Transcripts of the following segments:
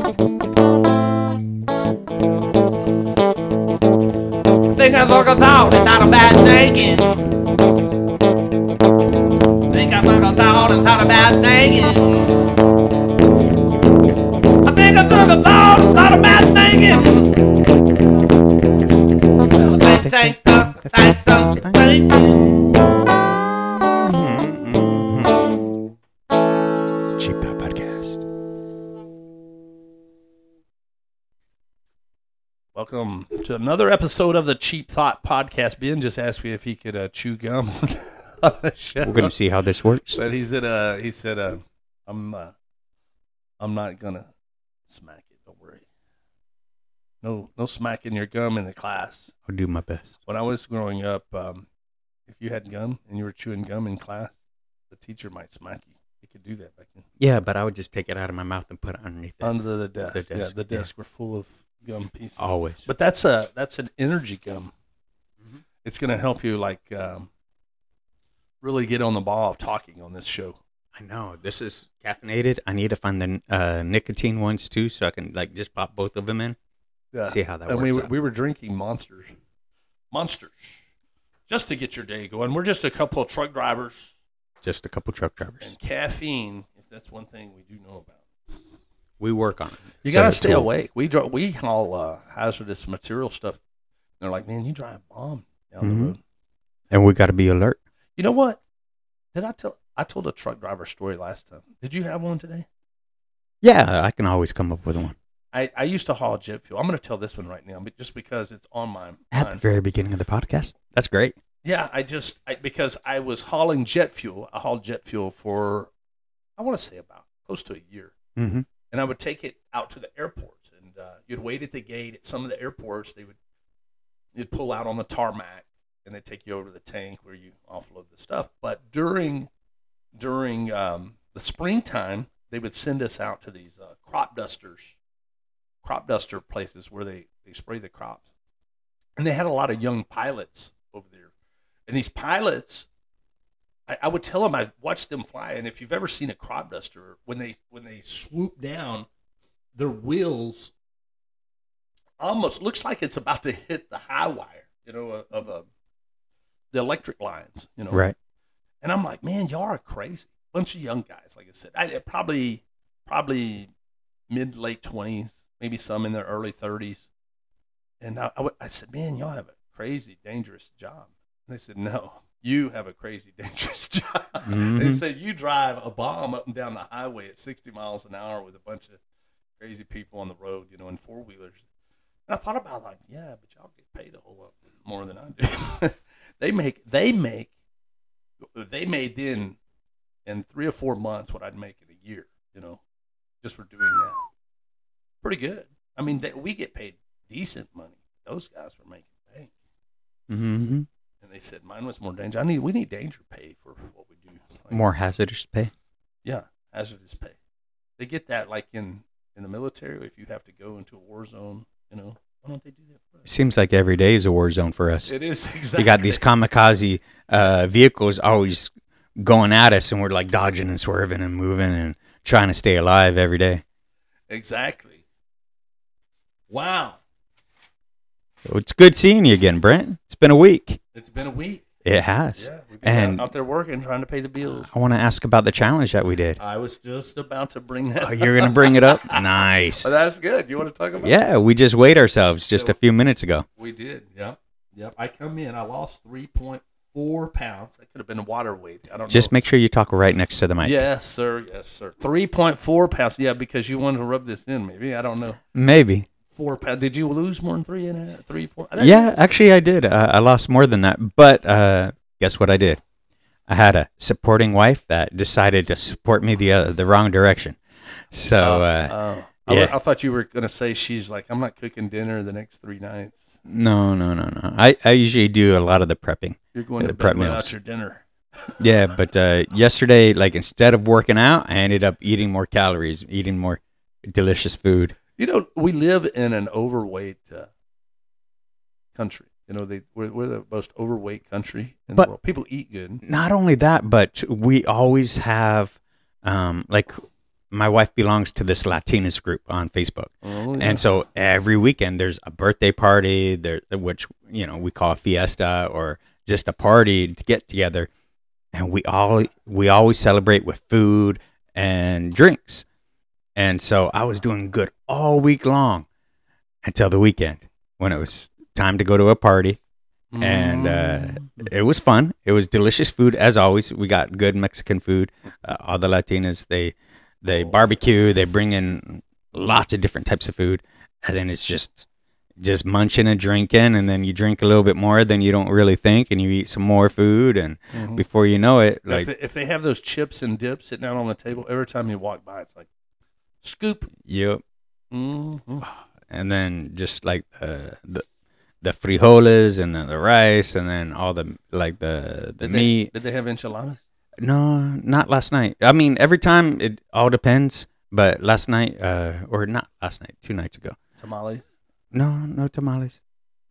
Think I took a thought, it's not a bad thinking. Think I thought, it's not a bad thinking. I think I a thought, it's not a bad thinking. Think, think, think, think, think. Welcome to another episode of the Cheap Thought Podcast. Ben just asked me if he could uh, chew gum on the show. We're gonna see how this works. But he said, uh, he said, uh, I'm, uh, I'm not gonna smack it. Don't worry. No, no smacking your gum in the class. I'll do my best. When I was growing up, um, if you had gum and you were chewing gum in class, the teacher might smack you. He could do that back then. Yeah, but I would just take it out of my mouth and put it underneath it. Under the desk. The Yeah, desk, the yeah. desk were full of gum pieces. Always. But that's a that's an energy gum. Mhm. It's going to help you like um, really get on the ball of talking on this show. I know this is caffeinated. I need to find the uh, nicotine ones too, so I can like just pop both of them in. Yeah. See how that and works. we were, out. we were drinking monsters, monsters, just to get your day going. We're just a couple of truck drivers, just a couple truck drivers. and caffeine. If that's one thing we do know about, We work on it. you It's gotta stay tool. awake. We dri we haul uh, hazardous material stuff. They're like, man, you drive a bomb down Mhm. the road. and we got to be alert. You know what? Did I tell? I told a truck driver story last time. Did you have one today? Yeah, I can always come up with one I, I used to haul jet fuel. I'm going to tell this one right now, but just because it's on my at the very beginning of the podcast. That's great. Yeah, I just I, because I was hauling jet fuel. I hauled jet fuel for I want to say about close to a year, Mm-hmm. And I would take it out to the airports, and uh, you'd wait at the gate at some of the airports. They would you'd pull out on the tarmac, and they'd take you over to the tank where you offload the stuff. But during during um, the springtime, they would send us out to these uh, crop dusters, crop duster places where they, they spray the crops. And they had a lot of young pilots over there. And these pilots, I, I would tell them I've watched them fly. And if you've ever seen a crop duster, when they when they swoop down, their wheels almost looks like it's about to hit the high wire, you know, of a um, the electric lines, you know. Right. And I'm like, man, y'all are crazy. Bunch of young guys, like I said. I probably probably mid late twenties, maybe some in their early thirties. And I, I, w- I said, man, y'all have a crazy, dangerous job. And they said, no, you have a crazy, dangerous job. They Mhm. said you drive a bomb up and down the highway at 60 miles an hour with a bunch of crazy people on the road, you know, in four wheelers. And I thought about like, yeah, but y'all get paid a whole lot more than I do. they make they make they made then in three or four months what I'd make in a year, you know, just for doing that. Pretty good. I mean, they, we get paid decent money. Those guys were making bank, Mm-hmm. And they said mine was more danger. I need we need danger pay for what we do. Like, More hazardous pay. yeah, hazardous pay. They get that like in in the military if you have to go into a war zone. You know, why don't they do that for us? Seems like every day is a war zone for us. It is exactly. You got these kamikaze uh, vehicles always going at us, and we're like dodging and swerving and moving and trying to stay alive every day. exactly. Wow, it's good seeing you again, Brent. It's been a week. it's been a week. It has. Yeah, we've been And out, out there working, trying to pay the bills. I want to ask about the challenge that we did. I was just about to bring that. Oh, you're gonna bring it up? Nice. Oh, that's good. You want to talk about? Yeah, we just weighed ourselves just a few minutes ago. we did. Yep, yep. I come in. I lost three point four pounds. That could have been water weight. I don't know. Just know. make sure you talk right next to the mic. Yes, sir. Yes, sir. Three point four pounds. Yeah, because you wanted to rub this in. Maybe I don't know. Maybe. Four pounds. Did you lose more than three and a half? Three, four? Yeah, actually, I did. Uh, I lost more than that. But uh, guess what I did? I had a supporting wife that decided to support me the uh, the wrong direction. So uh, Oh. I, yeah. I thought you were gonna say she's like, I'm not cooking dinner the next three nights. no, no, no, no. I, I usually do a lot of the prepping. You're going Yeah, to prep meals. your dinner. Yeah, but uh, yesterday, like instead of working out, I ended up eating more calories, eating more delicious food. You know, we live in an overweight uh, country. You know, they we're, we're the most overweight country in But- the world. People eat good. Not only that, but we always have, um, like, my wife belongs to this Latinas group on Facebook. Oh, yeah. And so every weekend there's a birthday party there, which you know we call a fiesta or just a party to get together, and we all we always celebrate with food and drinks. And so I was doing good all week long until the weekend when it was time to go to a party, and uh, it was fun. It was delicious food as always. We got good Mexican food. Uh, all the Latinas they they barbecue. They bring in lots of different types of food, and then it's just just munching and drinking, and then you drink a little bit more, then you don't really think, and you eat some more food, and Mhm. before you know it, if, like they, if they have those chips and dips sitting out on the table, every time you walk by, it's like scoop. yep. Mm-hmm. and then just like the the, the frijoles and then the rice and then all the like the the Did meat. They, did they have enchiladas? No, not last night. I mean, every time it all depends. But last night, uh, or not last night, two nights ago. Tamales? No, no tamales.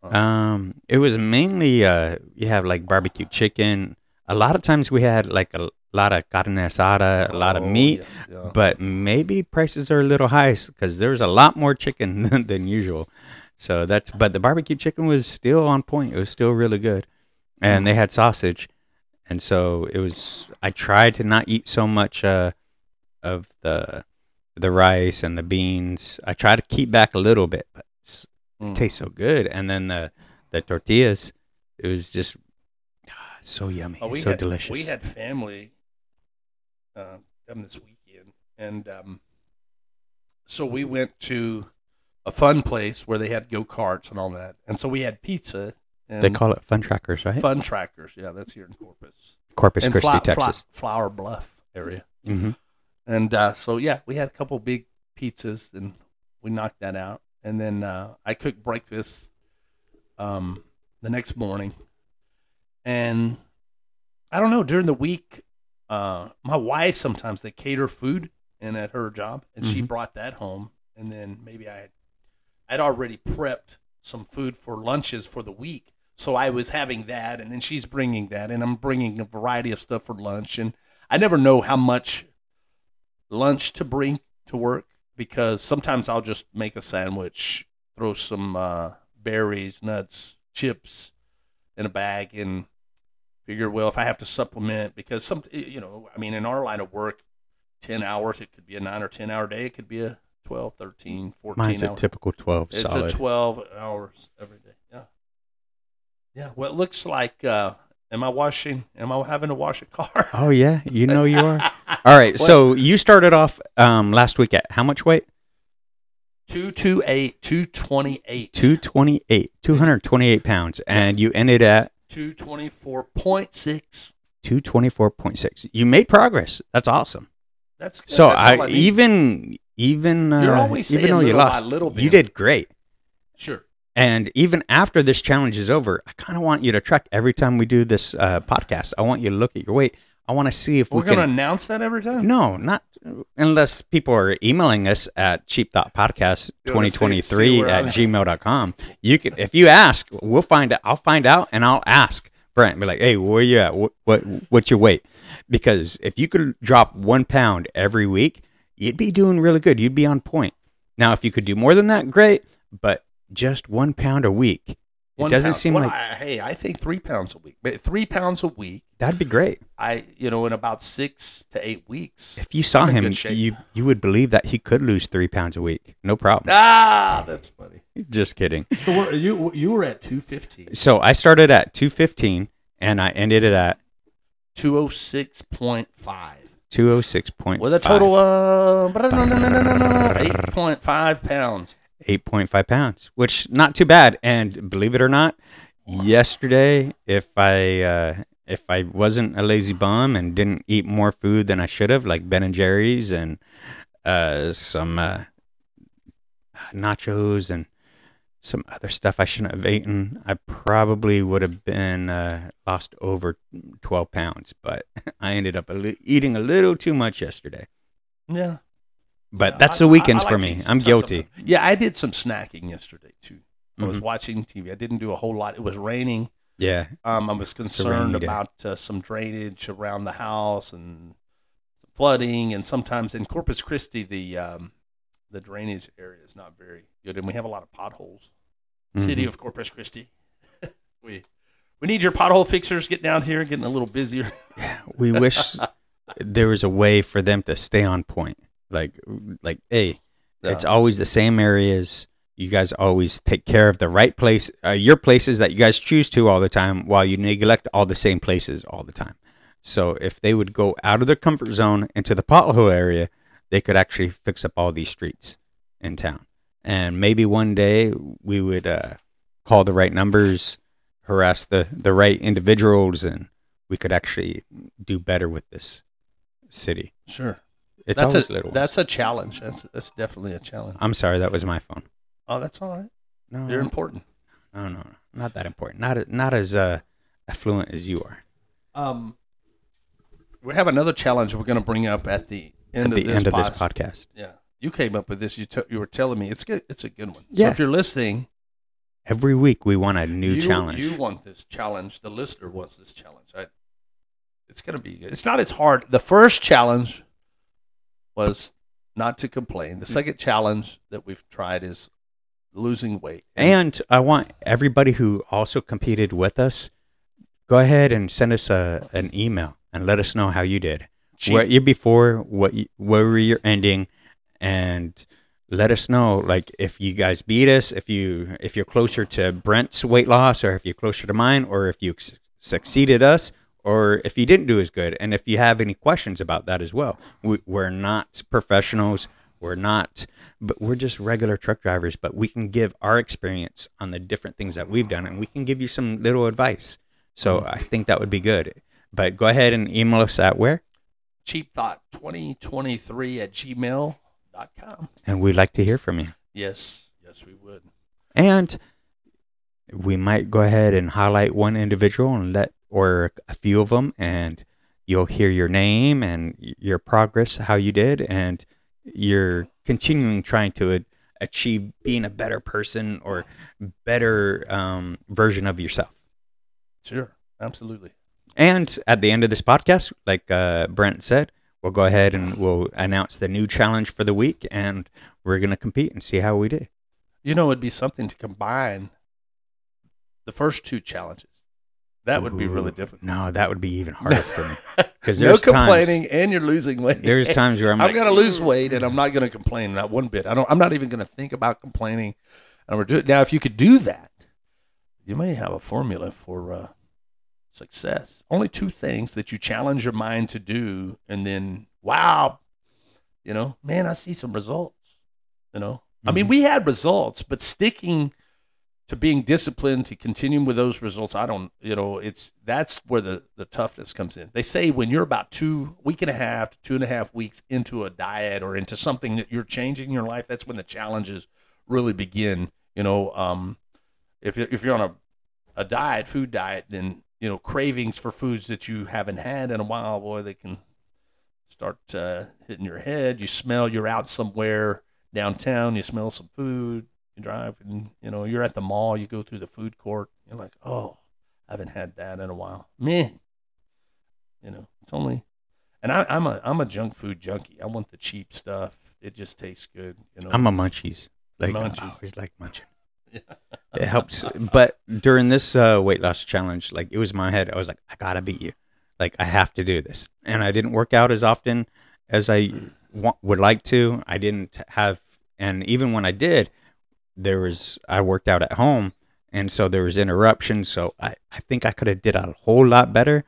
Oh. Um, it was mainly uh, you have like barbecue chicken. A lot of times we had like a lot of carne asada, a lot of Oh, meat. yeah, yeah. but maybe prices are a little high because there's a lot more chicken than, than usual. So that's but the barbecue chicken was still on point. It was still really good, and they had sausage, and so it was. I tried to not eat so much uh, of the the rice and the beans. I try to keep back a little bit, but Mm. it tastes so good. And then the the tortillas, it was just ah, so yummy, Oh, so had, delicious. We had family uh, come this weekend, and um, so we went to a fun place where they had go karts and all that, and so we had pizza. And they call it Funtrackers, right? Funtrackers. Yeah, that's here in Corpus, Corpus in Christi, Fla- Fla- Texas. Flour Bluff area. hmm And uh, so yeah, we had a couple big pizzas, and we knocked that out. And then uh, I cooked breakfast um, the next morning, and I don't know during the week. Uh, my wife sometimes they cater food, and at her job, and she Mhm. brought that home. And then maybe I had I'd already prepped some food for lunches for the week, so I was having that, and then she's bringing that, and I'm bringing a variety of stuff for lunch, and I never know how much lunch to bring to work because sometimes I'll just make a sandwich, throw some uh, berries, nuts, chips in a bag, and figure, well, if I have to supplement, because some, you know, I mean, in our line of work, 10 hours, it could be a nine or 10 hour day, it could be a 12, 13, 14 Mine's hour. a typical 12 It's solid. a 12 hours every day. Yeah. Yeah. Well, it looks like, uh, am I washing, am I having to wash a car? oh, yeah. You know you are. All right. So you started off um, last week at how much weight? 228, 228. 228, 228 pounds. And you ended at 224.6. 224.6. You made progress. That's awesome. That's So that's all I, need. even, even, uh, even though you lost, little, you did great. Sure. And even after this challenge is over, I kind of want you to track every time we do this uh, podcast. I want you to look at your weight. I want to see if We're we going to announce that every time? No, not unless people are emailing us at cheap thought podcast You wanna see- 2023 at gmail.com. You can, if you ask, we'll find out. I'll find out and I'll ask Brent, be like, hey, where you at? What, what, what's your weight? Because if you could drop one pound every week, you'd be doing really good. You'd be on point. Now, if you could do more than that, great. But just one pound a week, it One doesn't pound. seem Well, like I, hey, I think three pounds a week. But three pounds a week, that'd be great. I, you know, in about six to eight weeks. If you saw him, you you would believe that he could lose three pounds a week. No problem. Ah, that's funny. Just kidding. So we're, you you were at 215. So I started at 215 and I ended it at 206.5. 206.5. With a total of 8.5 pounds. 8.5 pounds, which not too bad. And believe it or not, yesterday, if I uh, if I wasn't a lazy bum and didn't eat more food than I should have, like Ben and Jerry's and uh, some uh, nachos and some other stuff I shouldn't have eaten, I probably would have been uh, lost over 12 pounds. But I ended up eating a little too much yesterday. Yeah. But Yeah, that's I- the I- weekends I for like to me. I'm guilty. Yeah, I did some snacking yesterday too. I was Mhm. watching TV. I didn't do a whole lot. It was raining. Yeah. Um, I was concerned about uh, some drainage around the house and flooding, and sometimes in Corpus Christi the um, the drainage area is not very good, and we have a lot of potholes. City Mhm. of Corpus Christi, we we need your pothole fixers. Get down here, getting a little busier. yeah, we wish there was a way for them to stay on point. Like, like, hey, it's always the same areas. You guys always take care of the right place, uh, your places that you guys choose to all the time, while you neglect all the same places all the time. So if they would go out of their comfort zone into the pothole area, they could actually fix up all these streets in town. And maybe one day we would uh, call the right numbers, harass the, the right individuals, and we could actually do better with this city. sure. It's that's always a little. ones. that's a challenge. That's that's definitely a challenge. I'm sorry, that was my phone. Oh, that's all right. No, They're important. no, no, no, not that important. Not not as uh, affluent as you are. Um, we have another challenge we're going to bring up at the end At the of this end of this podcast, Yeah, you came up with this. You t- you were telling me it's good. It's a good one. Yeah. So if you're listening, every week we want a new you, challenge. You want this challenge. The listener wants this challenge. I, it's going to be good. It's not as hard. The first challenge was not to complain. The second challenge that we've tried is losing weight. and I want everybody who also competed with us, go ahead and send us a, an email and let us know how you did. Cheat. What you before, what you, where were your ending, and let us know like if you guys beat us, if you if you're closer to Brent's weight loss, or if you're closer to mine, or if you succeeded us, or if you didn't do as good, and if you have any questions about that as well. We, we're not professionals. We're not, but we're just regular truck drivers. But we can give our experience on the different things that we've done, and we can give you some little advice. So mm-hmm. I think that would be good. But go ahead and email us at where, Cheap thought 2023 at gmail.com. and we'd like to hear from you. Yes, yes, we would. And we might go ahead and highlight one individual and let, or a few of them, and you'll hear your name and your progress, how you did, and you're continuing trying to achieve being a better person or better um, version of yourself. Sure, absolutely. And at the end of this podcast, like uh, Brent said, we'll go ahead and we'll announce the new challenge for the week, and we're gonna compete and see how we did. You know, it'd be something to combine the first two challenges. That would be really difficult. No, that would be even harder for me. 'Cause no there's times- complaining, and you're losing weight. There's times where I'm, I'm, like, gonna lose weight, and I'm not gonna complain not one bit. I don't. I'm not even gonna think about complaining. And we're doing now. If you could do that, you may have a formula for uh, success. Only two things that you challenge your mind to do, and then wow, you know, man, I see some results. You know, I mean, Mhm. we had results, but sticking to being disciplined to continuing with those results, I don't, you know, it's that's where the the toughness comes in. They say when you're about two week and a half to two and a half weeks into a diet or into something that you're changing in your life, that's when the challenges really begin. You know, um, if you're, if you're on a a diet, food diet, then you know cravings for foods that you haven't had in a while, boy, they can start uh, hitting your head. You smell you're out somewhere downtown, you smell some food, you drive, and you know you're at the mall. You go through the food court, you're like, oh, I haven't had that in a while, man. You know, it's only, and I, I'm a I'm a junk food junkie. I want the cheap stuff. It just tastes good. You know, I'm a munchies. Like I Munchies. always like munching. It helps. But during this uh, weight loss challenge, like it was in my head. I was like, I gotta beat you. Like I have to do this. And I didn't work out as often as I wa- would like to. I didn't have, and even when I did, there was I worked out at home, and so there was interruptions. So I I think I could have did a whole lot better.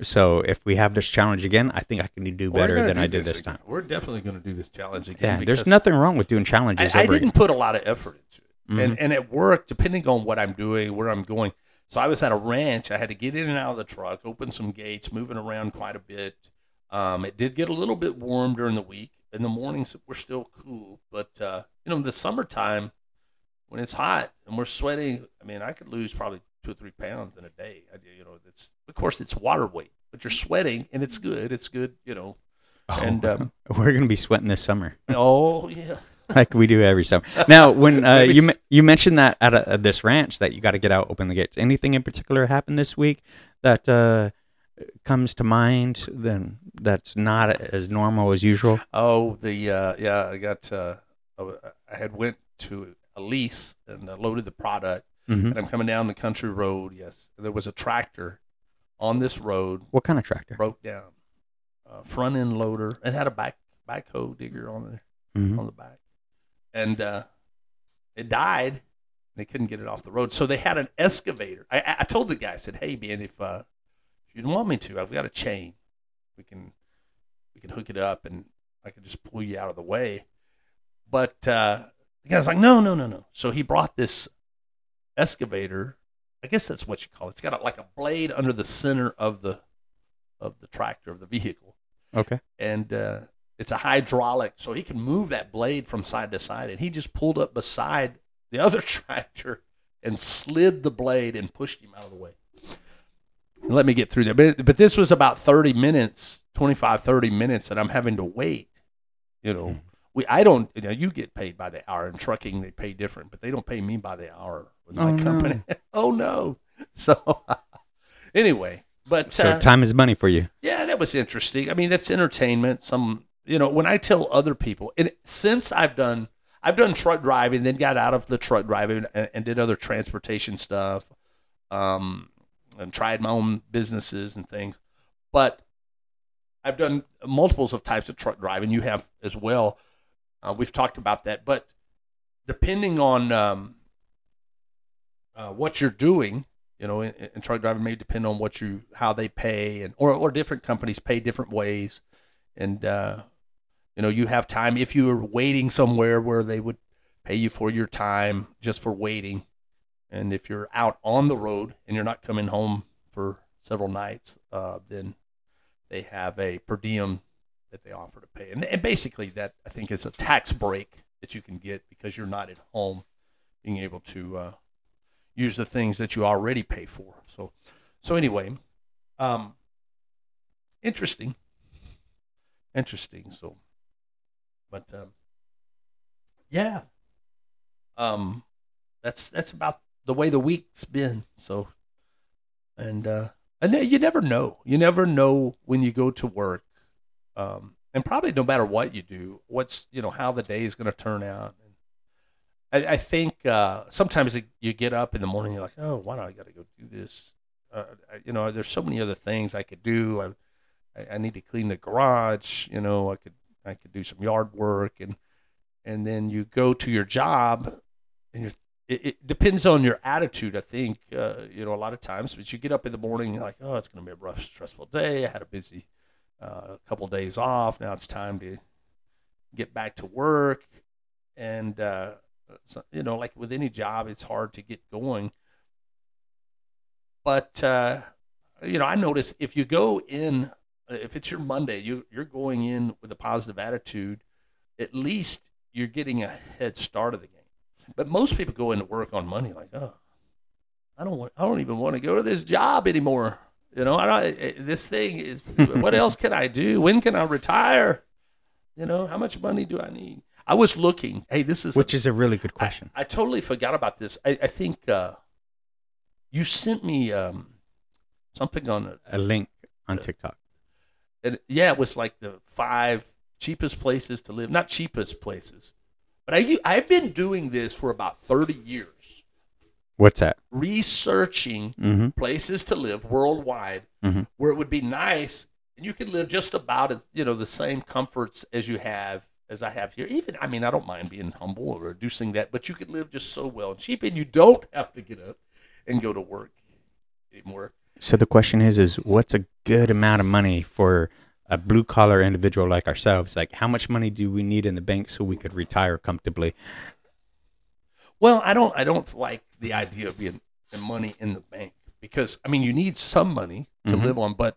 So if we have this challenge again, I think I can do better than do I did this again. time. We're definitely going to do this challenge again. Yeah, there's nothing wrong with doing challenges. I, I didn't put a lot of effort into it, Mhm. and and at work, depending on what I'm doing, where I'm going. So I was at a ranch. I had to get in and out of the truck, open some gates, moving around quite a bit. Um, it did get a little bit warm during the week. In the mornings, we're still cool, but uh, you know, the summertime when it's hot and we're sweating, I mean, I could lose probably two or three pounds in a day. I, you know, it's of course it's water weight, but you're sweating and it's good. It's good, you know. And um, We're gonna be sweating this summer, oh yeah, like we do every summer. Now, when uh, you you mentioned that at, a, this ranch that you got to get out, open the gates. Anything in particular happened this week that uh, comes to mind then that's not as normal as usual? Oh, the uh, yeah, I got. Uh, I had went to a lease and uh, loaded the product, Mhm. and I'm coming down the country road. Yes, there was a tractor on this road What kind of tractor? broke down, uh, front end loader. It had a back backhoe digger on there Mhm. on the back, and uh, it died. They couldn't get it off the road, so they had an excavator. I- I, told the guy, I said, "Hey, man, if uh, if you don't want me to, I've got a chain. We can we can hook it up, and I can just pull you out of the way." But uh, the guy's like, "No, no, no, no." So he brought this excavator. I guess that's what you call it. It's got a, like a blade under the center of the of the tractor of the vehicle Okay. and uh, it's a hydraulic, so he can move that blade from side to side. And he just pulled up beside the other tractor and slid the blade and pushed him out of the way. And let me get through that. But, but this was about 30 minutes, 25, 30 minutes that I'm having to wait. You know, we I don't, you know, you get paid by the hour. In trucking, they pay different, but they don't pay me by the hour with my Oh, no. company. oh, no. So, anyway, but So uh, time is money for you. yeah, that was interesting. I mean, that's entertainment. Some, you know, when I tell other people, and since I've done, I've done truck driving, then got out of the truck driving and, and did other transportation stuff, um, and tried my own businesses and things. But I've done multiples of types of truck driving. You have as well. Uh, we've talked about that, but depending on um, uh, what you're doing, you know, in, in truck driving may depend on what you how they pay, and or or different companies pay different ways, and uh, you know, you have time if you are waiting somewhere where they would pay you for your time just for waiting, and if you're out on the road and you're not coming home for several nights, uh, then they have a per diem that they offer to pay, and, and basically that I think is a tax break that you can get because you're not at home, being able to uh, use the things that you already pay for. So, so anyway, um, interesting, interesting. So, but um, yeah, um, that's that's about the way the week's been. So, and uh, and you never know. You never know when you go to work, um, and probably no matter what you do, what's you know how the day is going to turn out. I, I think uh, sometimes you get up in the morning, you're like, oh, why do I got to go do this? Uh, you know, there's so many other things I could do. I, I, need to clean the garage. You know, I could I could do some yard work, and and then you go to your job, and you're. It, it depends on your attitude, I think. Uh, you know, a lot of times, but you get up in the morning, you're like, oh, it's going to be a rough, stressful day. I had a busy uh, a couple days off. Now it's time to get back to work, and uh, so, you know, like with any job, it's hard to get going. But uh, you know, I notice if you go in, if it's your Monday, you you're going in with a positive attitude. At least you're getting a head start of the game. But most people go into work on Monday like, oh, I don't want, I don't even want to go to this job anymore. You know, I don't. This thing is. what else can I do? When can I retire? You know, how much money do I need? I was looking. Hey, this is Which is a really good question. I, totally forgot about this. I, I think uh, you sent me um, something on it. A link on TikTok. And yeah, it was like the five cheapest places to live. Not cheapest places, but I, I've been doing this for about 30 years, What's that? researching Mm-hmm. places to live worldwide Mhm. where it would be nice and you could live just about as you know the same comforts as you have as I have here. Even I mean I don't mind being humble or reducing that, but you could live just so well and cheap and you don't have to get up and go to work anymore. So the question is, is what's a good amount of money for a blue collar individual like ourselves? Like, how much money do we need in the bank so we could retire comfortably? Well, I don't I don't like the idea of being the money in the bank because I mean you need some money to Mhm. live on, but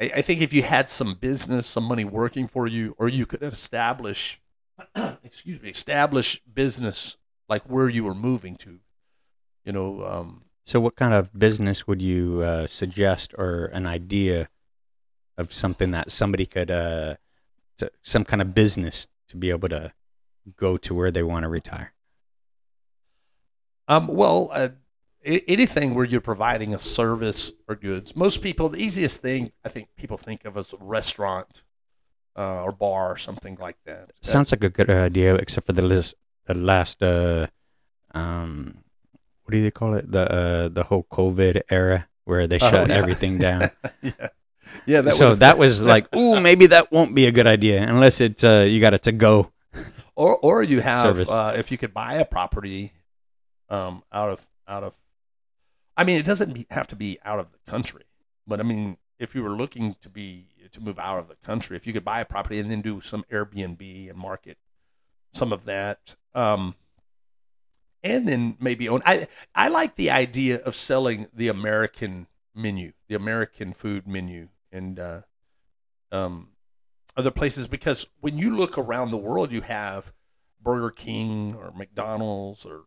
I, I think if you had some business, some money working for you, or you could establish excuse me, establish business like where you were moving to, you know, um, So, what kind of business would you uh, suggest, or an idea of something that somebody could, uh, to, some kind of business to be able to go to where they want to retire? Um, well, uh, anything where you're providing a service or goods. Most people, the easiest thing I think people think of as a restaurant uh, or bar or something like that. Sounds like a good idea, except for the list, the last, uh, um, what do they call it? The uh, the whole COVID era where they Oh, shut yeah. everything down. yeah, yeah. That so that was like, ooh, maybe that won't be a good idea unless it's uh, you got it to go. or or you have uh, if you could buy a property um, out of out of I mean it doesn't be, have to be out of the country but I mean if you were looking to be to move out of the country if you could buy a property and then do some Airbnb and market some of that um, and then maybe own I I like the idea of selling the American menu the American food menu and uh, um, other places because when you look around the world, you have Burger King or McDonald's or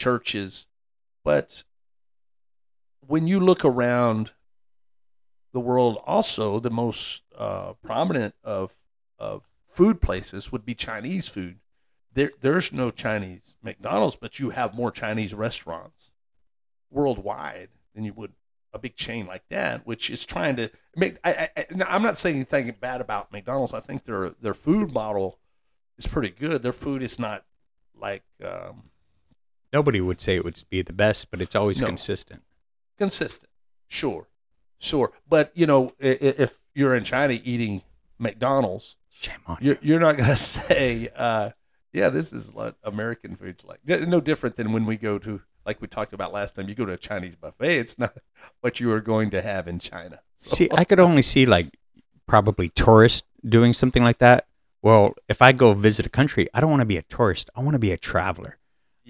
churches, but when you look around the world, also the most uh, prominent of of food places would be Chinese food. There, there's no Chinese McDonald's, but you have more Chinese restaurants worldwide than you would a big chain like that, which is trying to make. I, I'm not saying anything bad about McDonald's. I think their their food model is pretty good. Their food is not like um, Nobody would say it would be the best, but it's always No. consistent. consistent. Sure, sure, but you know, i- i- if you're in China eating McDonald's, Shame on you're you're not gonna say, uh, "Yeah, this is what American food's like." No different than when we go to. Like we talked about last time, you go to a Chinese buffet. It's not what you are going to have in China. So- See, I could only see like probably tourists doing something like that. Well, if I go visit a country, I don't want to be a tourist. I want to be a traveler.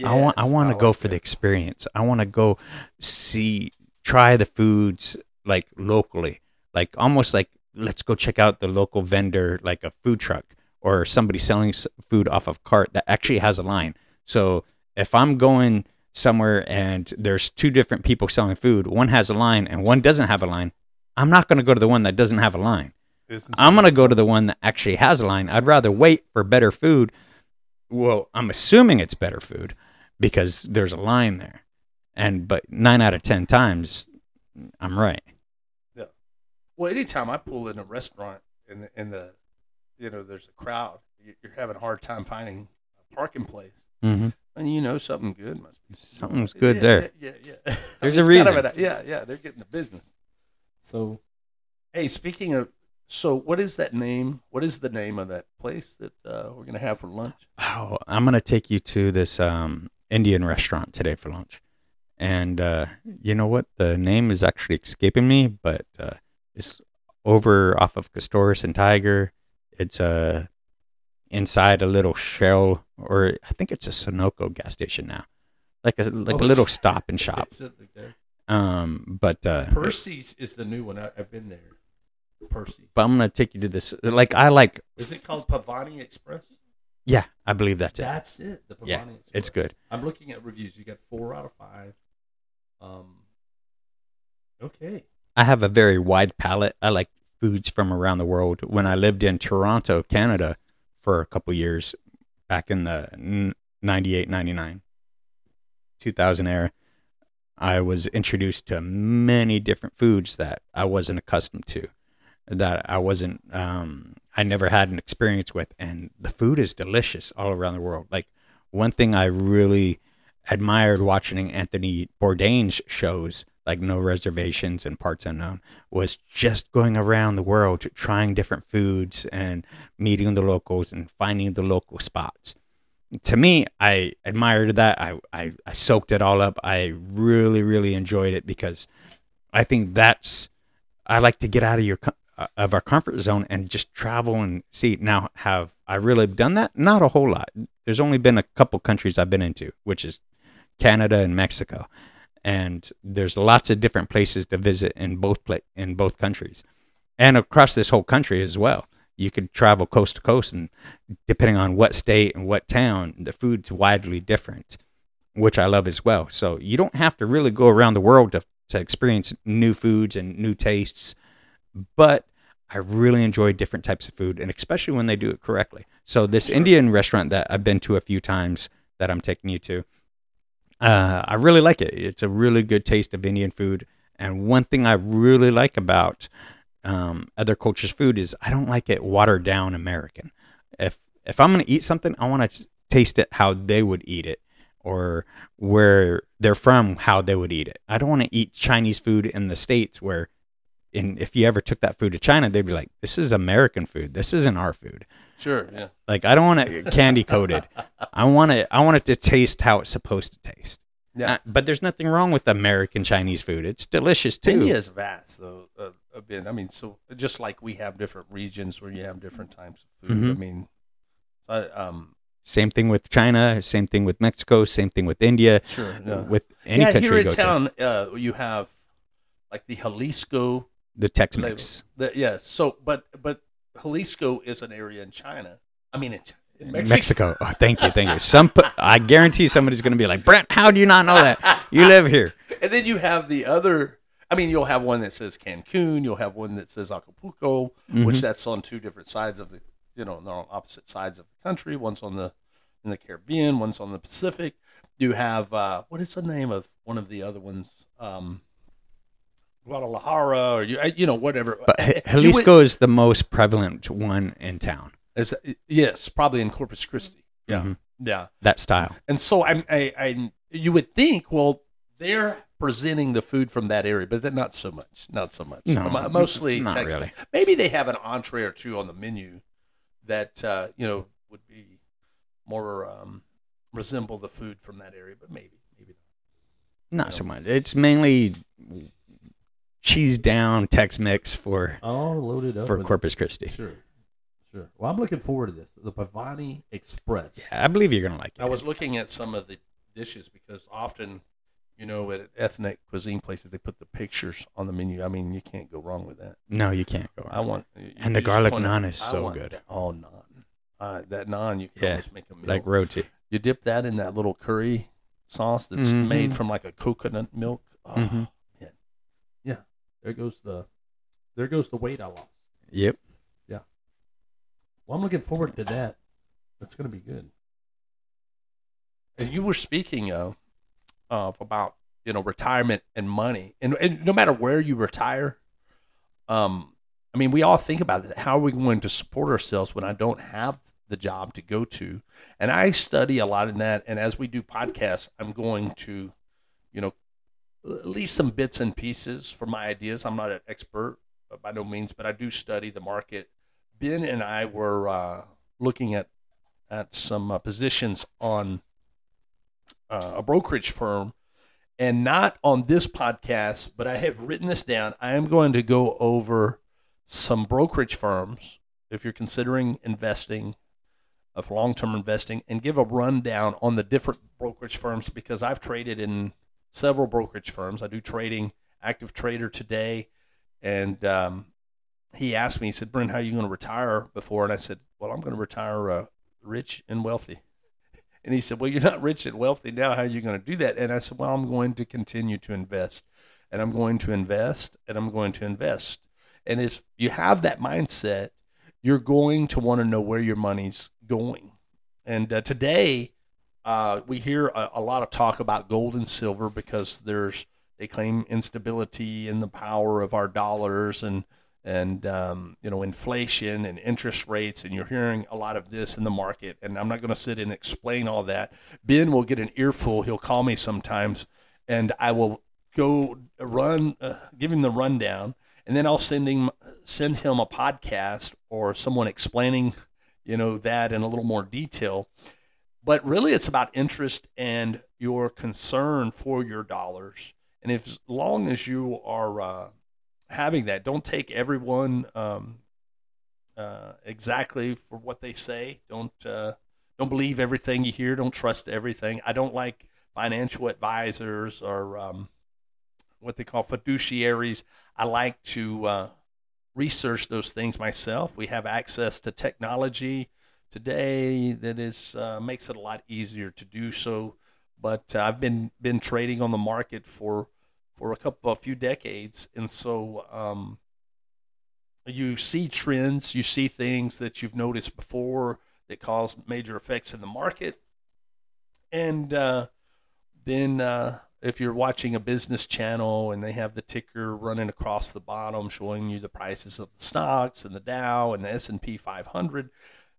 I want I want to go like for the experience. I want to go see try the foods like locally. Like almost like let's go check out the local vendor like a food truck or somebody selling food off of cart that actually has a line. So if I'm going somewhere and there's two different people selling food, one has a line and one doesn't have a line, I'm not going to go to the one that doesn't have a line. Isn't I'm going to go to the one that actually has a line. I'd rather wait for better food. Well, I'm assuming it's better food because there's a line there. And but 9 out of 10 times I'm right. Yeah. Well, anytime I pull in a restaurant and the, and the you know there's a crowd, you- you're having a hard time finding a parking place, Mhm. and you know something good must be Something's good Yeah, there. Yeah, yeah. yeah. There's it's a kind of reason. an- yeah, yeah. They're getting the business. So, hey, speaking of, so what is that name? What is the name of that place that uh, we're gonna have for lunch? Oh, I'm going to take you to this um, Indian restaurant today for lunch. And uh, you know what? The name is actually escaping me, but uh, it's over off of Castoris and Tiger. It's uh, inside a little shell, or I think it's a Sunoco gas station now, like a like Oh, a little stop and shop. It's in there. Um, but uh, Percy's is the new one. I, I've been there. Percy's. but I'm gonna take you to this. Like I like, Is it called Pavani Express? yeah, I believe that's it. That's it. The Pavani Yeah, Express. it's good. I'm looking at reviews. You got four out of five. Um. Okay. I have a very wide palate. I like foods from around the world. When I lived in Toronto, Canada for a couple years back in the 98, 99, 2000 era, I was introduced to many different foods that I wasn't accustomed to, that I wasn't, um, I never had an experience with. And the food is delicious all around the world. Like one thing I really admired watching Anthony Bourdain's shows, like No Reservations and Parts Unknown, was just going around the world trying different foods and meeting the locals and finding the local spots. To me, I admired that. I, I, I soaked it all up. I really, really enjoyed it because I think that's, I like to get out of your, Uh, of our comfort zone and just travel and see. Now, have I really done that? Not a whole lot. There's only been a couple countries I've been into, which is Canada and Mexico, and there's lots of different places to visit in both pla- in both countries, and across this whole country as well. You could travel coast to coast, and depending on what state and what town, the food's widely different, which I love as well. So you don't have to really go around the world to to experience new foods and new tastes, but I really enjoy different types of food, and especially when they do it correctly. So this Sure. Indian restaurant that I've been to a few times that I'm taking you to, Uh, I really like it. It's a really good taste of Indian food. And one thing I really like about um, other cultures' food is I don't like it watered down American. If if I'm gonna eat something, I want to taste it how they would eat it, or where they're from, how they would eat it. I don't want to eat Chinese food in the states where, in if you ever took that food to China, they'd be like, "This is American food. This isn't our food." Sure. Yeah. Like I don't want it candy coated. I want it. I want it to taste how it's supposed to taste. Yeah. Uh, but there's nothing wrong with American Chinese food. It's delicious too. India is vast, though. Uh, a bit. I mean, so just like we have different regions where you have different types of food. I Mhm. mean, I, um, Same thing with China. Same thing with Mexico. Same thing with India. sure. With any yeah, country here you in go to, town, uh, you have like the Jalisco. The Tex-Mex. The, yeah. So, but but Jalisco is an area in China. I mean, in, in Mexico. Mexico. Oh, thank you, thank you. Some, I guarantee somebody's going to be like, Brent, how do you not know that? You live here. And then you have the other. I mean, you'll have one that says Cancun. You'll have one that says Acapulco, which Mhm. that's on two different sides of the, you know, they're on opposite sides of the country. One's on the in the Caribbean. One's on the Pacific. You have uh, what is the name of one of the other ones? Um, Guadalajara, or you, you know, whatever. But Jalisco is the most prevalent one in town. is, yes, probably in Corpus Christi. Yeah, Mhm. yeah. That style. And so I'm, I, I, you would think, well, they're presenting the food from that area, but then not so much. Not so much. No, Mo- mostly not Tex-Mex. really. Maybe they have an entree or two on the menu that uh, you know would be more um, resemble the food from that area, but maybe, maybe not. Not so much. It's mainly cheese down Tex-Mex for Oh, loaded up for Corpus Christi. Sure, sure. Well, I'm looking forward to this. The Pavani Express. I believe you're gonna like it. I was looking at some of the dishes because often, you know, at ethnic cuisine places, they put the pictures on the menu. I mean, you can't go wrong with that. no, you can't go. I want And the garlic point naan out- is I so want good. that- Oh, naan. Uh, that naan, you can Yeah, almost make a meal. Like roti. you dip that in that little curry sauce that's Mhm. made from like a coconut milk. Oh, Mhm. Man. Yeah. There goes the there goes the weight I lost. Yep. Yeah. Well, I'm looking forward to that. That's going to be good. And you were speaking of, of about you know retirement and money, and, and no matter where you retire, um, I mean, we all think about it. How are we going to support ourselves when I don't have the job to go to? And I study a lot in that. And as we do podcasts, I'm going to, you know, leave some bits and pieces for my ideas. I'm not an expert uh, by no means, but I do study the market. Ben and I were uh, looking at at some uh, positions on uh, a brokerage firm, and not on this podcast, but I have written this down. I am going to go over some brokerage firms if you're considering investing of long-term investing and give a rundown on the different brokerage firms because I've traded in several brokerage firms. I do trading, active trader today, and um, he asked me, he said, Brent, how are you going to retire before? And I said, well, I'm going to retire uh, rich and wealthy. And he said, well, you're not rich and wealthy now. How are you going to do that? And I said, well, I'm going to continue to invest, and I'm going to invest, and I'm going to invest. And if you have that mindset, you're going to want to know where your money's going. And uh, today, uh, we hear a, a lot of talk about gold and silver because there's they claim instability in the power of our dollars and and um, you know inflation and interest rates. And you're hearing a lot of this in the market. And i'm not going to sit and explain all that. Ben will get an earful. He'll call me sometimes. And i will go run uh, give him the rundown. And then i'll send him send him a podcast or someone explaining you know that in a little more detail but really it's about interest and your concern for your dollars and if, as long as you are uh, having that, don't take everyone um, uh, exactly for what they say. Don't uh, don't believe everything you hear. Don't trust everything. I don't like financial advisors or um, what they call fiduciaries. I like to uh, research those things myself. We have access to technology today that is uh, makes it a lot easier to do so. But uh, I've been been trading on the market for for a couple a few decades, and so um, you see trends, you see things that you've noticed before that cause major effects in the market, and uh, then uh, if you're watching a business channel and they have the ticker running across the bottom showing you the prices of the stocks and the Dow and the S&P 500,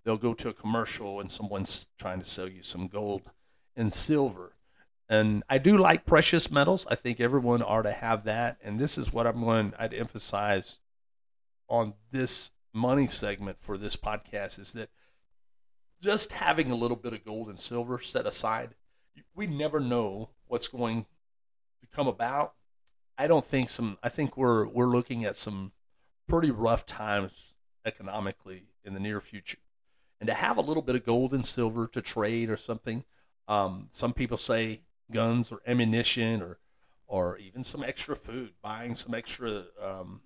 they'll go to a commercial and someone's trying to sell you some gold and silver. And I do like precious metals. I think everyone ought to have that. And this is what I'm going I'd emphasize on this money segment for this podcast is that just having a little bit of gold and silver set aside, we never know what's going to come about. I don't think some. I think we're we're looking at some pretty rough times economically in the near future, and to have a little bit of gold and silver to trade or something. Um, some people say guns or ammunition or or even some extra food, buying some extra um,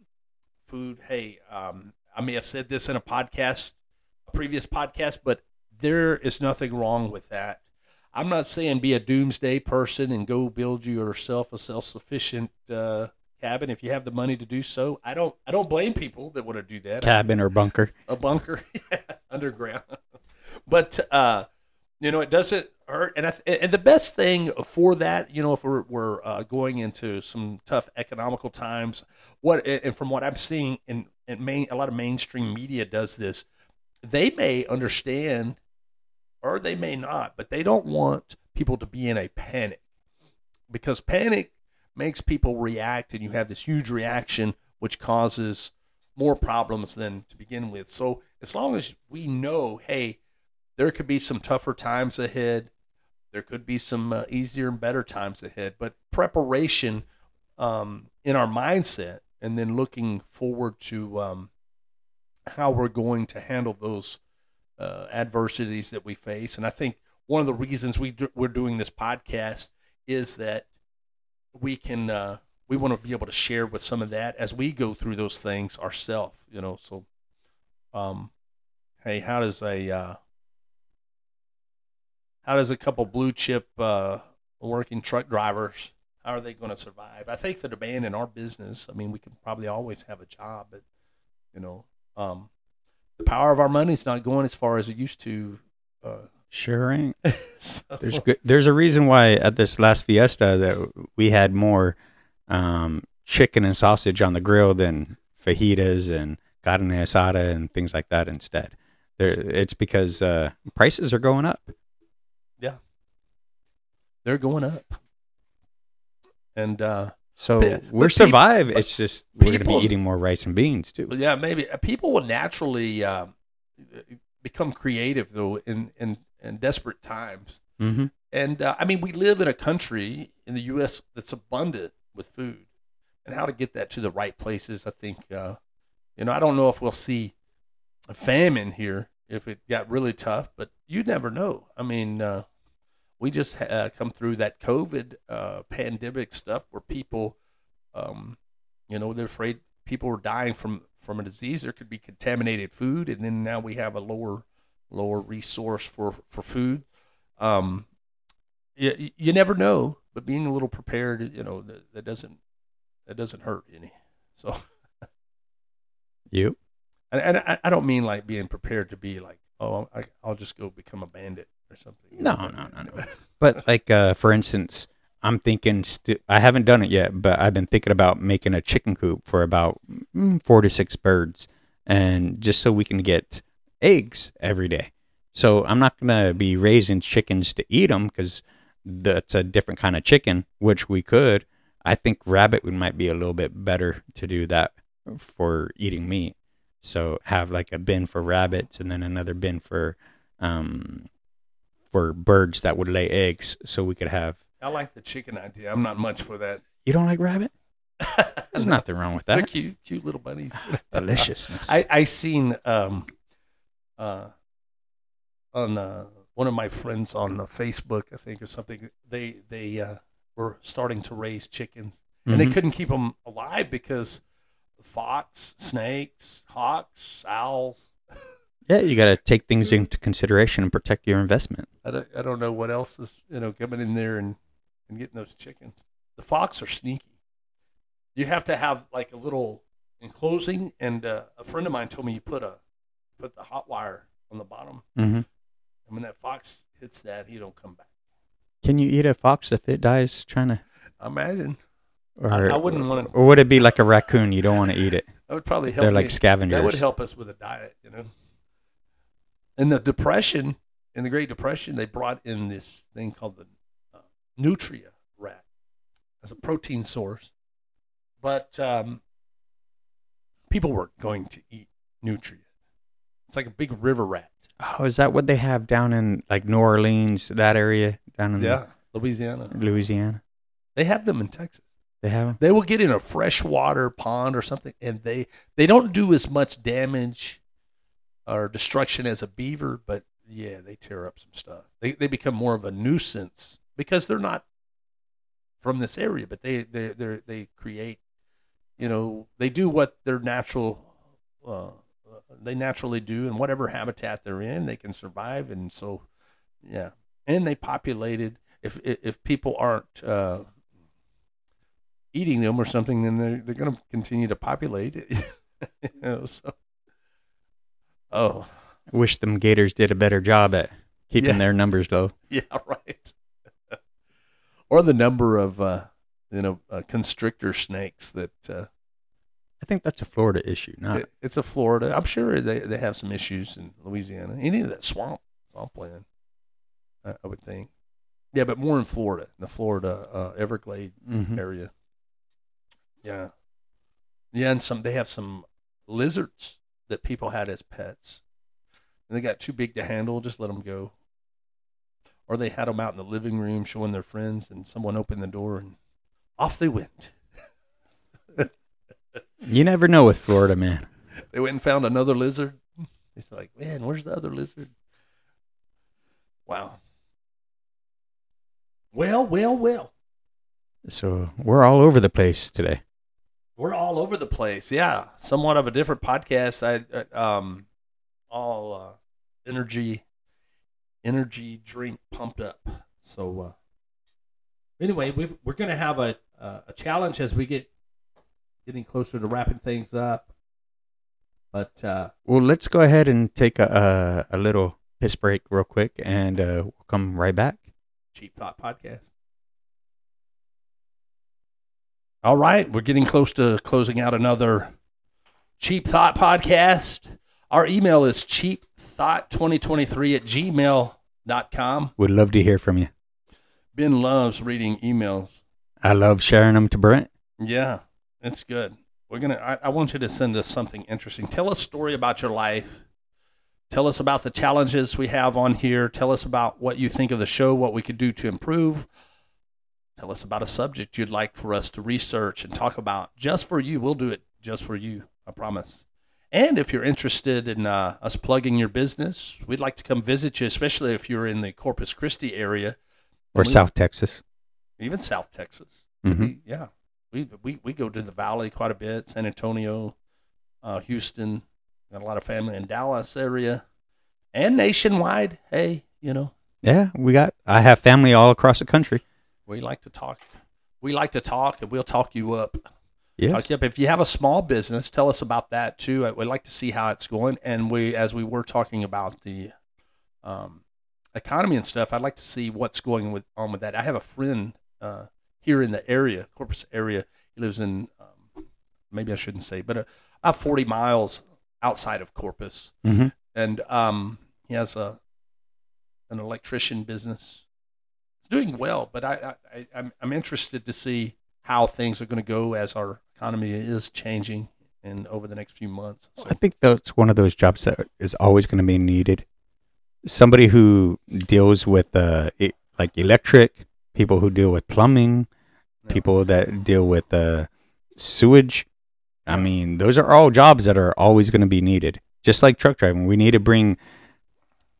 food. Hey, um, I may have said this in a podcast, a previous podcast, but there is nothing wrong with that. I'm not saying be a doomsday person and go build yourself a self-sufficient uh, cabin if you have the money to do so. I don't. I don't blame people that want to do that. Cabin or bunker. A bunker, underground. but uh, you know, it doesn't hurt. And I, and the best thing for that, you know, if we're, we're uh, going into some tough economical times, what and from what I'm seeing in, in main, a lot of mainstream media does this. They may understand or they may not, but they don't want people to be in a panic because panic makes people react and you have this huge reaction which causes more problems than to begin with. So as long as we know, hey, there could be some tougher times ahead, there could be some uh, easier and better times ahead, but preparation um, in our mindset and then looking forward to um, how we're going to handle those uh, adversities that we face. And I think one of the reasons we do, we're doing this podcast is that we can uh, we want to be able to share with some of that as we go through those things ourselves. You know, so um, hey, how does a uh, how does a couple blue chip uh, working truck drivers how are they going to survive? I think the demand in our business. I mean, we can probably always have a job, but you know, um, the power of our money is not going as far as it used to. Uh, Sure ain't. so- There's good, there's a reason why at this last fiesta that we had more um, chicken and sausage on the grill than fajitas and carne asada and things like that instead. There, it's because uh, prices are going up. Yeah, they're going up, and uh, So But- we're but survive. but it's just we're going to be eating more rice and beans too. Yeah, maybe uh, people will naturally um, become creative though in, in in desperate times. Mm-hmm. And uh, I mean, we live in a country in the U.S. that's abundant with food, and how to get that to the right places. I think, uh, you know, I don't know if we'll see famine here if it got really tough, but you never know. I mean, uh, we just uh, come through that COVID uh, pandemic stuff where people, um, you know, they're afraid people are dying from from a disease. There could be contaminated food, and then now we have a lower lower resource for for food. Um, you, you never know, but being a little prepared, you know, that, that doesn't that doesn't hurt any. So, You and, and I, I don't mean like being prepared to be like, oh, I, I'll just go become a bandit or something. you No, know, no, no, no. But like uh, for instance, I'm thinking st- I haven't done it yet, but I've been thinking about making a chicken coop for about mm, four to six birds, and just so we can get eggs every day. So I'm not gonna be raising chickens to eat them because that's a different kind of chicken, which we could. I think rabbit would might be a little bit better to do that for eating meat. So have like a bin for rabbits and then another bin for um, for birds that would lay eggs, so we could have. I like the chicken idea. I'm not much for that. You don't like rabbit? There's nothing wrong with They're that. cute, cute little bunnies. Deliciousness. I I seen um uh on uh, one of my friends on uh, Facebook, I think, or something. They they uh, were starting to raise chickens, and they Mhm. couldn't keep them alive because fox, snakes, hawks, owls. yeah, you got to take things into consideration and protect your investment. I don't, I don't know what else is you know coming in there and, and getting those chickens. The fox are sneaky. You have to have like a little enclosing, and uh, a friend of mine told me you put a put the hot wire on the bottom, Mm-hmm. and when that fox hits that, he don't come back. Can you eat a fox if it dies trying to? Imagine. Or, I- I wouldn't wanna- Or would it be like a raccoon? You don't want to eat it. That would probably help. They're like scavengers. That would help us with a diet, you know. In the Depression, in the Great Depression, they brought in this thing called the uh, nutria rat as a protein source, but um, people weren't going to eat nutria. It's like a big river rat. Oh, is that what they have down in like New Orleans, that area down in Yeah, Louisiana. Louisiana? They have them in Texas. They have 'em? They will get in a freshwater pond or something, and they they don't do as much damage or destruction as a beaver, but yeah, they tear up some stuff. They they become more of a nuisance because they're not from this area, but they they they they create, you know, they do what their natural. Uh, they naturally do, and whatever habitat they're in, they can survive, and so, yeah, and they populated. If, if people aren't uh, eating them or something, then they're they're going to continue to populate. you know, so oh I Wish them gators did a better job at keeping Yeah. their numbers low. yeah, right. or the number of uh, you know uh, constrictor snakes that uh, I think that's a Florida issue, not it- it's a Florida. I'm sure they they have some issues in Louisiana. Any of that swamp swampland, I, I would think. Yeah, but more in Florida, in the Florida uh, Everglade Mhm. area. Yeah. Yeah, and some they have some lizards that people had as pets. And they got too big to handle, just let them go. Or they had them out in the living room showing their friends, and someone opened the door and off they went. You never know with Florida, man. They went and found another lizard. It's like, man, where's the other lizard? Wow. Well, well, well. So we're all over the place today. We're all over the place. Yeah, somewhat of a different podcast. I uh, um, all uh, energy, energy drink pumped up. So uh, anyway, we've, we're going to have a uh, a challenge as we get getting closer to wrapping things up. But uh, Well, let's go ahead and take a a, a little piss break real quick, and uh, we'll come right back. Cheap Thought Podcast. All right, we're getting close to closing out another Cheap Thought Podcast. Our email is cheapthought2023 at gmail.com. Would love to hear from you. Ben loves reading emails. I love sharing them to Brent. Yeah, it's good. We're gonna. I, I want you to send us something interesting. Tell us a story about your life. Tell us about the challenges we have on here. Tell us about what you think of the show, what we could do to improve. Tell us about a subject you'd like for us to research and talk about just for you. We'll do it just for you. I promise. And if you're interested in uh, us plugging your business, we'd like to come visit you, especially if you're in the Corpus Christi area Or we- South Texas. even South Texas. Mhm. be- yeah, we, we we go to the Valley quite a bit. San Antonio, uh, Houston, got a lot of family in Dallas area, and nationwide. Hey, you know, Yeah, we got. I have family all across the country. We like to talk. We like to talk, and we'll talk you up. Yes. Talk you up. If you have a small business, tell us about that too. I would like to see how it's going. And we, as we were talking about the um, economy and stuff, I'd like to see what's going with on with that. I have a friend uh, here in the area, Corpus area. He lives in um, maybe I shouldn't say, but uh, about forty miles outside of Corpus, Mhm. and um, he has a an electrician business. Doing well, but I, I, I'm I'm interested to see how things are going to go as our economy is changing and over the next few months. So I think that's one of those jobs that is always going to be needed. Somebody who deals with uh, like electric, people who deal with plumbing, Yeah. people that deal with uh, sewage. I mean, those are all jobs that are always going to be needed. Just like truck driving, we need to bring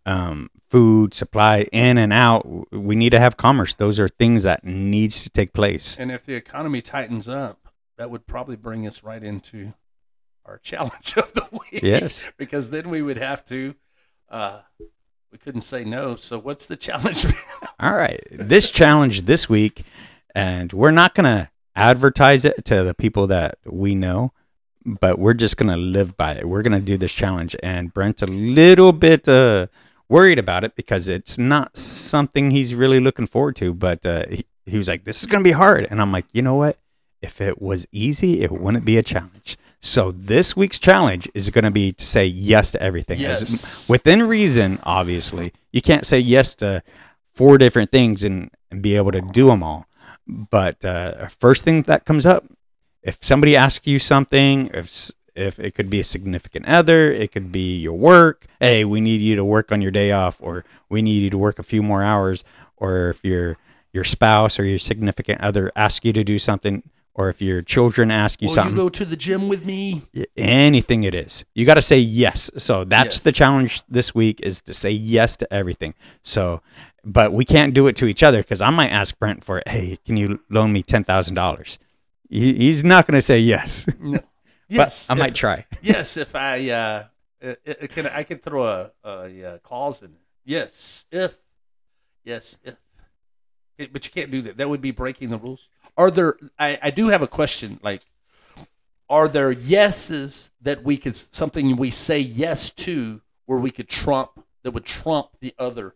um, food supply in and out. We need to have commerce. Those are things that needs to take place. And if the economy tightens up, that would probably bring us right into our challenge of the week. Yes. because then we would have to, uh, we couldn't say no. So what's the challenge? All right. This challenge this week, and we're not going to advertise it to the people that we know, but we're just going to live by it. We're going to do this challenge. And brent a little bit uh, worried about it because it's not something he's really looking forward to. But uh, he, he was like, "This is going to be hard," and I'm like, "You know what? If it was easy, it wouldn't be a challenge." So this week's challenge is going to be to say yes to everything, As- Yes. within reason. Obviously, you can't say yes to four different things and, and be able to do them all. But uh, first thing that comes up, if somebody asks you something, if if it could be a significant other, it could be your work. Hey, we need you to work on your day off, or we need you to work a few more hours, or if your your spouse or your significant other asks you to do something, or if your children ask you Will something. you go to the gym with me? anything it is. You got to say yes. So that's the challenge this week is to say yes to everything. So but we can't do it to each other because i might ask brent for hey can you loan me $10000 he's not going to say yes. No. But i if- might try yes, if I uh, it, it can, I can throw a, a, clause in. Yes, if, yes, if. It- but you can't do that. That would be breaking the rules. Are there? I, I do have a question. Like, are there yeses that we could something we say yes to where we could trump that would trump the other?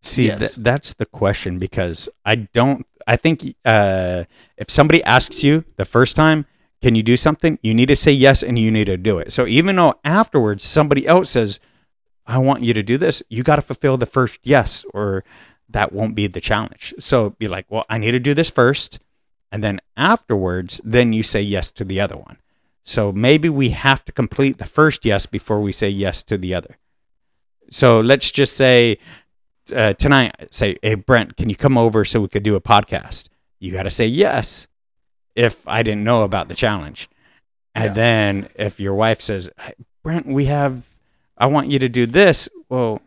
See, Yes. th- that's the question because I don't. I think uh, if somebody asks you the first time, "Can you do something?" You need to say yes, and you need to do it. So even though afterwards somebody else says, "I want you to do this," you got to fulfill the first yes, or that won't be the challenge. So be like, "Well, I need to do this first, and then afterwards, then you say yes to the other one." So maybe we have to complete the first yes before we say yes to the other. So let's just say uh, tonight, say, hey, Brent, can you come over so we could do a podcast? You got to say yes if I didn't know about the challenge. And Yeah. then if your wife says, Brent, we have, I want you to do this. Well,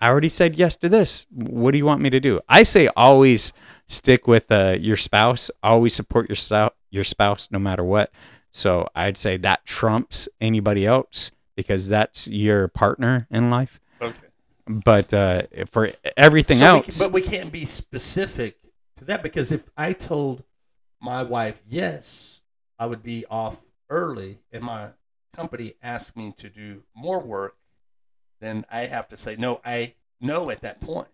I already said yes to this. What do you want me to do? I say always stick with uh, your spouse, always support your, sou- your spouse no matter what. So I'd say that trumps anybody else because that's your partner in life Okay. but uh, for everything So we else, can- but we can't be specific to that because if I told my wife yes, I would be off early, and my company asked me to do more work, then I have to say no. I know at that point.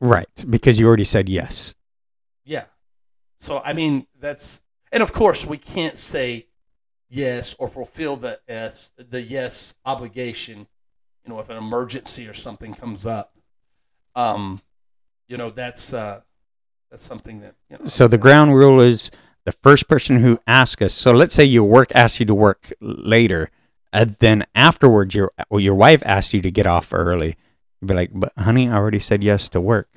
right? Because you already said yes. Yeah. So I mean that's and of course we can't say yes or fulfill the yes the yes obligation. You know, if an emergency or something comes up, um, you know that's uh, that's something that you know. So the ground rule is the first person who asks us. So let's say your work asks you to work later, and then afterwards your or your wife asks you to get off early. You'd be like, "But honey, I already said yes to work."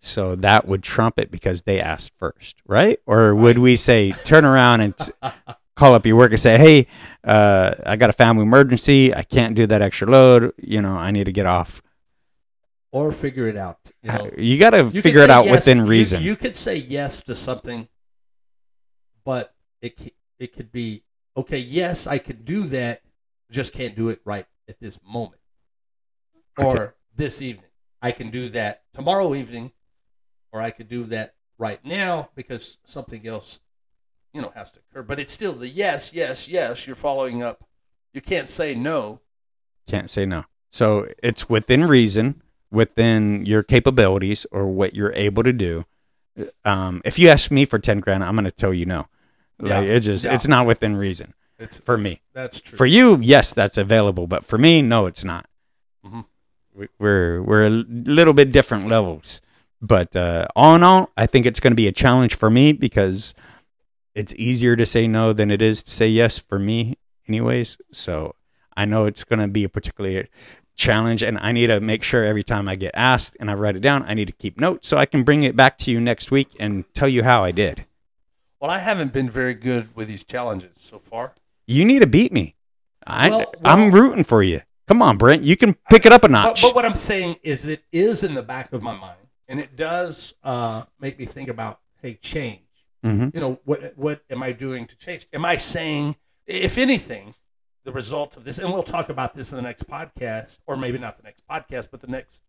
So that would trump it because they asked first, right? Or would we say turn around and call up your work and say, "Hey, uh, I got a family emergency. I can't do that extra load. You know, I need to get off." or figure it out. You know, You got to figure it out yes- within you- reason. You, could say yes to something, but it it could be okay. Yes, I could do that. Just can't do it right at this moment, or Okay. this evening. I can do that tomorrow evening, or I could do that right now because something else, you know, has to occur. But it's still the yes, yes, yes. You're following up. You can't say no. Can't say no. So it's within reason, within your capabilities or what you're able to do. Um, if you ask me for ten grand, I'm going to tell you no. Like, Yeah. it just Yeah. it's not within reason. It's For me. That's true. For you, yes, that's available, but for me, no, it's not. Mhm. We- We're we're a little bit different levels, but uh, all in all, I think it's going to be a challenge for me because it's easier to say no than it is to say yes for me, anyways. So I know it's going to be a particular challenge, and I need to make sure every time I get asked and I write it down, I need to keep notes so I can bring it back to you next week and tell you how I did. Well, I haven't been very good with these challenges so far. You need to beat me. I, Well- I'm rooting for you. Come on, Brent. You can pick it up a But, notch. but what I'm saying is, it is in the back of my mind, and it does uh, make me think about, hey, change. Mhm. You know, what what am I doing to change? Am I saying, if anything, the result of this, and we'll talk about this in the next podcast, or maybe not the next podcast, but the next,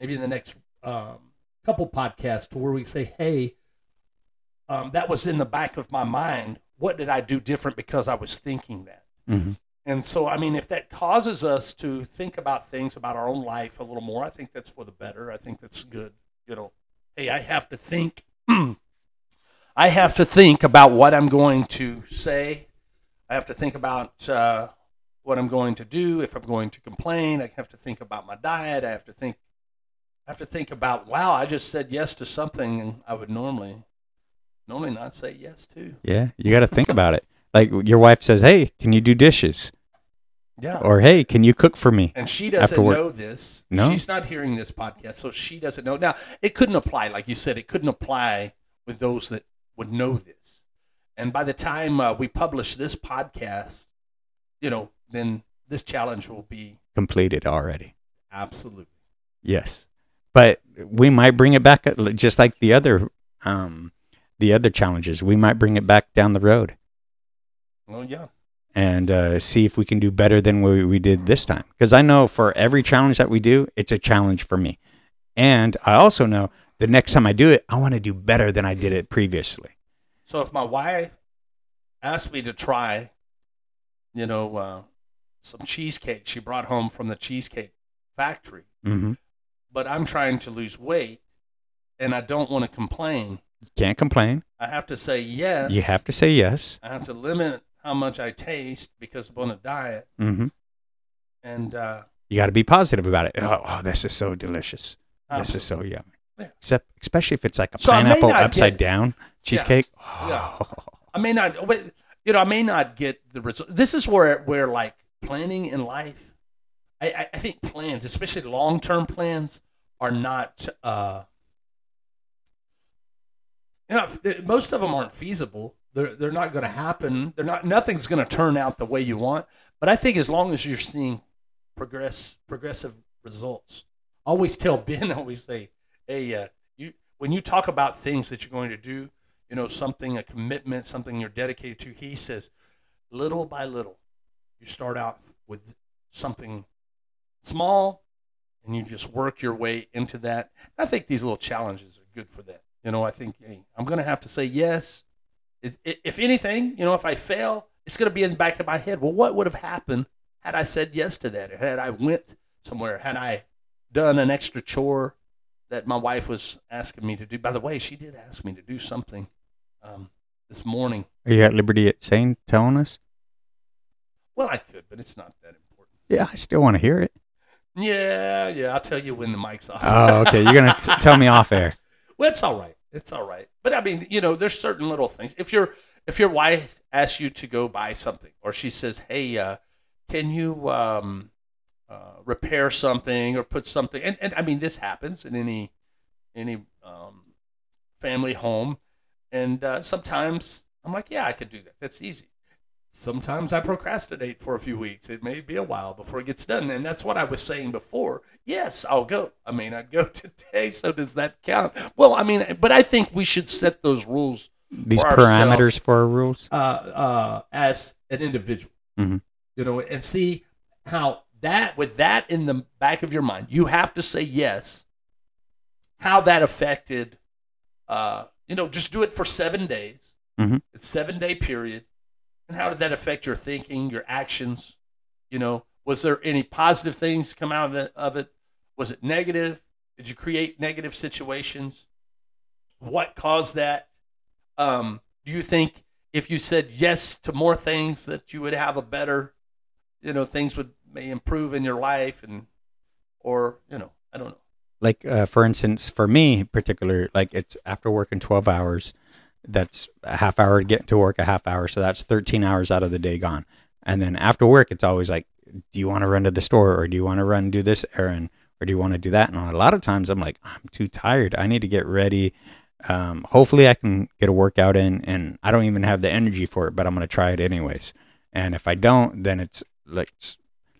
maybe in the next um, couple podcasts, to where we say, hey, um, that was in the back of my mind. What did I do different because I was thinking that? Mhm. And so, I mean, if that causes us to think about things about our own life a little more, I think that's for the better. I think that's good. You know, hey, I have to think. I have to think about what I'm going to say. I have to think about uh, what I'm going to do. If I'm going to complain, I have to think about my diet. I have to think. I have to think about. Wow, I just said yes to something I would normally, normally not say yes to. Yeah, you got to think about it. Like your wife says, "Hey, can you do dishes?" Yeah. Or "Hey, can you cook for me?" And she doesn't know this. No? She's not hearing this podcast, so she doesn't know. Now, it couldn't apply, like you said, it couldn't apply with those that would know this. And by the time uh, we publish this podcast, you know, then this challenge will be Completed already. Absolutely. Yes, but we might bring it back, uh, just like the other, um, the other challenges. We might bring it back down the road Well, yeah. and uh, see if we can do better than we, we did this time. Because I know for every challenge that we do, it's a challenge for me, and I also know the next time I do it, I want to do better than I did it previously. So if my wife asked me to try, you know, uh, some cheesecake she brought home from the cheesecake factory, Mm-hmm. but I'm trying to lose weight and I don't want to complain, Can't complain. I have to say yes. You have to say yes. I have to limit how much I taste because I'm on a diet. Mm-hmm. And uh, You got to be positive about it. Oh, oh, this is so delicious. This is so yummy. Yeah. Except, especially if it's like a So pineapple upside get- down cheesecake. Yeah. I may not, but, you know, I may not get the result. This is where, where like planning in life, I, I, I think plans, especially long term plans, are not, uh, most of them aren't feasible. They're, they're not going to happen. They're not, nothing's going to turn out the way you want. But I think as long as you're seeing progress, progressive results, always tell Ben, always say, hey, uh, you, when you talk about things that you're going to do, you know, something, a commitment, something you're dedicated to, he says, little by little, you start out with something small and you just work your way into that. I think these little challenges are good for that. You know, I think hey, I'm going to have to say yes. If- If anything, you know, if I fail, it's going to be in the back of my head. Well, what would have happened had I said yes to that? Or had I went somewhere? Had I done an extra chore that my wife was asking me to do? By the way, she did ask me to do something um, this morning. Are you at liberty at saying, telling us? Well, I could, but it's not that important. Yeah, I still want to hear it. Yeah, yeah. I'll tell you when the mic's off. Oh, okay. You're gonna t- tell me off air. Well, it's all right. It's all right. But I mean, you know, there's certain little things. If your if your wife asks you to go buy something, or she says, "Hey, uh, can you um, uh, repair something or put something?" And, and I mean, this happens in any any um, family home. And uh, sometimes I'm like, "Yeah, I could do that. That's easy." Sometimes I procrastinate for a few weeks. It may be a while before it gets done. And that's what I was saying before. Yes, I'll go. I may not go today. So does that count? Well, I mean, but I think we should set those rules These For parameters for our rules. uh, uh, as an individual, Mhm. you know, and see how that, with that in the back of your mind, you have to say yes. How that affected, uh, you know, just do it for seven days. Mhm. It's seven day period, and how did that affect your thinking, your actions? You know, was there any positive things come out of it? Was it negative? Did you create negative situations? What caused that? Um, do you think if you said yes to more things that you would have a better, you know, things would may improve in your life and, or you know, I don't know. like uh, for instance for me in particular like it's after working 12 hours that's a half hour to get to work a half hour. So that's 13 hours out of the day gone. And then after work it's always like do you want to run to the store or do you want to run do this errand or do you want to do that? And a lot of times i'm like i'm too tired. I need to get ready. Um, hopefully i can get a workout in and i don't even have the energy for it but i'm going to try it anyways. And if i don't then it's like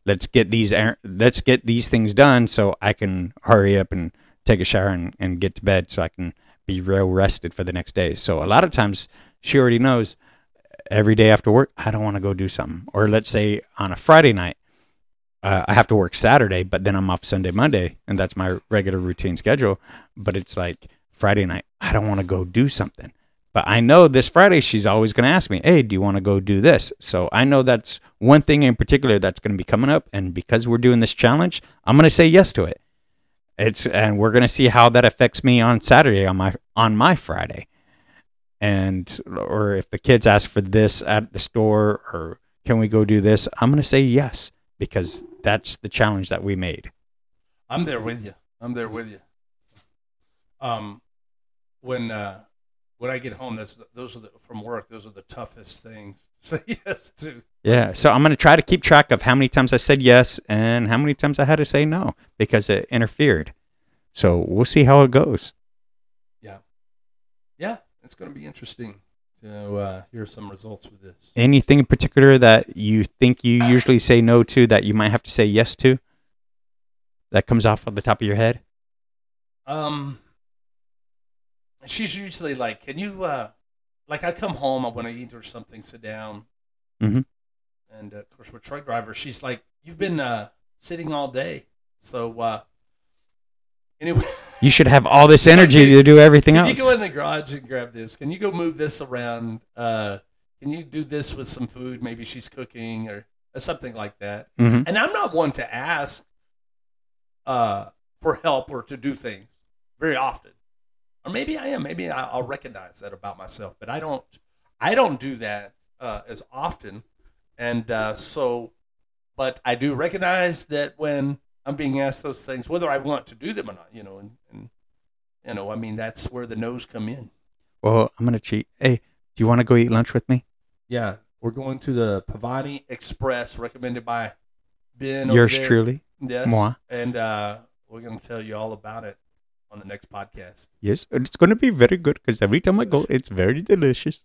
let's get these er- let's get these things done so I can hurry up and take a shower and, and get to bed so I can be real rested for the next day. So a lot of times she already knows every day after work I don't want to go do something. Or let's say on a Friday night uh, I have to work Saturday, but then I'm off Sunday, Monday, and that's my regular routine schedule. But it's like Friday night I don't want to go do something. But I know this Friday she's always going to ask me, "Hey, do you want to go do this?" So I know that's one thing in particular that's going to be coming up, and because we're doing this challenge, I'm going to say yes to it. It's and we're going to see how that affects me on Saturday on my on my Friday, and or if the kids ask for this at the store or can we go do this, I'm going to say yes because that's the challenge that we made. I'm there with you. I'm there with you. Um, when uh, when I get home, that's those are the, from work. Those are the toughest things to say yes to. Yeah, so I'm going to try to keep track of how many times I said yes and how many times I had to say no because it interfered. So we'll see how it goes. Yeah, yeah, it's going to be interesting to uh, hear some results with this. Anything in particular that you think you usually say no to that you might have to say yes to? That comes off of the top of your head? Um, she's usually like, "Can you uh, like I come home, I want to eat or something, sit down." Mhm. And uh, of course, with truck driver, she's like, "You've been uh, sitting all day, so uh, anyway." You should have all this energy to do everything Can else. you go in the garage and grab this? Can you go move this around? Uh, can you do this with some food? Maybe she's cooking or, or something like that. Mhm. And I'm not one to ask uh, for help or to do things very often. Or maybe I am. Maybe I'll recognize that about myself. But I don't. I don't do that uh, as often. And uh, so, but I do recognize that when I'm being asked those things, whether I want to do them or not, you know, and, and you know, I mean, that's where the no's come in. Well, I'm going to cheat. Hey, do you want to go eat lunch with me? Yeah, we're going to the Pavani Express, recommended by Ben. over Yours truly. Yes. Moi. And uh, we're going to tell you all about it on the next podcast. Yes, and it's going to be very good because every time I go, it's very delicious.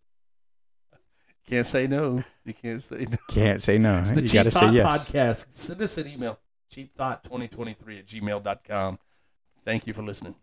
Can't say no. You can't say no. Can't say no. It's the you Cheap Thought yes. Podcast. Send us an email, cheapthought2023 at gmail.com. Thank you for listening.